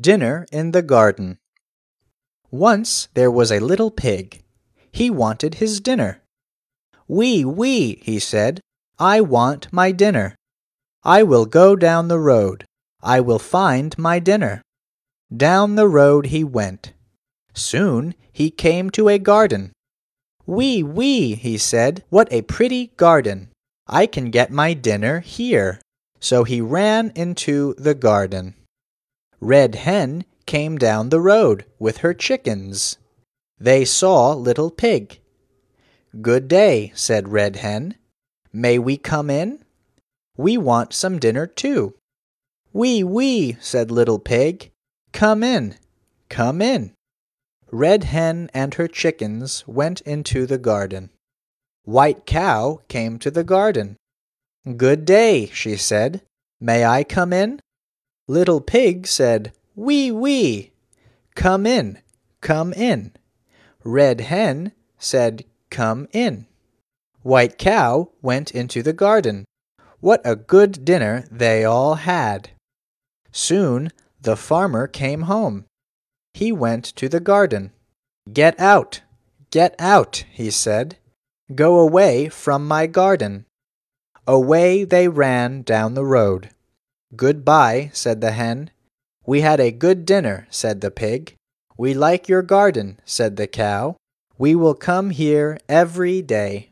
Dinner in the Garden Once there was a little pig. He wanted his dinner. Wee, wee, he said, I want my dinner. I will go down the road. I will find my dinner. Down the road he went. Soon he came to a garden. Wee, wee, he said, what a pretty garden. I can get my dinner here. So he ran into the garden. Red Hen came down the road with her chickens. They saw Little Pig. Good day, said Red Hen. May we come in? We want some dinner too. Wee, wee, said Little Pig. Come in, come in. Red Hen and her chickens went into the garden. White Cow came to the garden. Good day, she said. May I come in? Little Pig said, Wee, wee. Come in, come in. Red Hen said, Come in. White Cow went into the garden. What a good dinner they all had! Soon the farmer came home. He went to the garden. Get out, get out, he said. Go away from my garden. Away they ran down the road. Good-bye, said the hen. We had a good dinner, said the pig. We like your garden, said the cow. We will come here every day.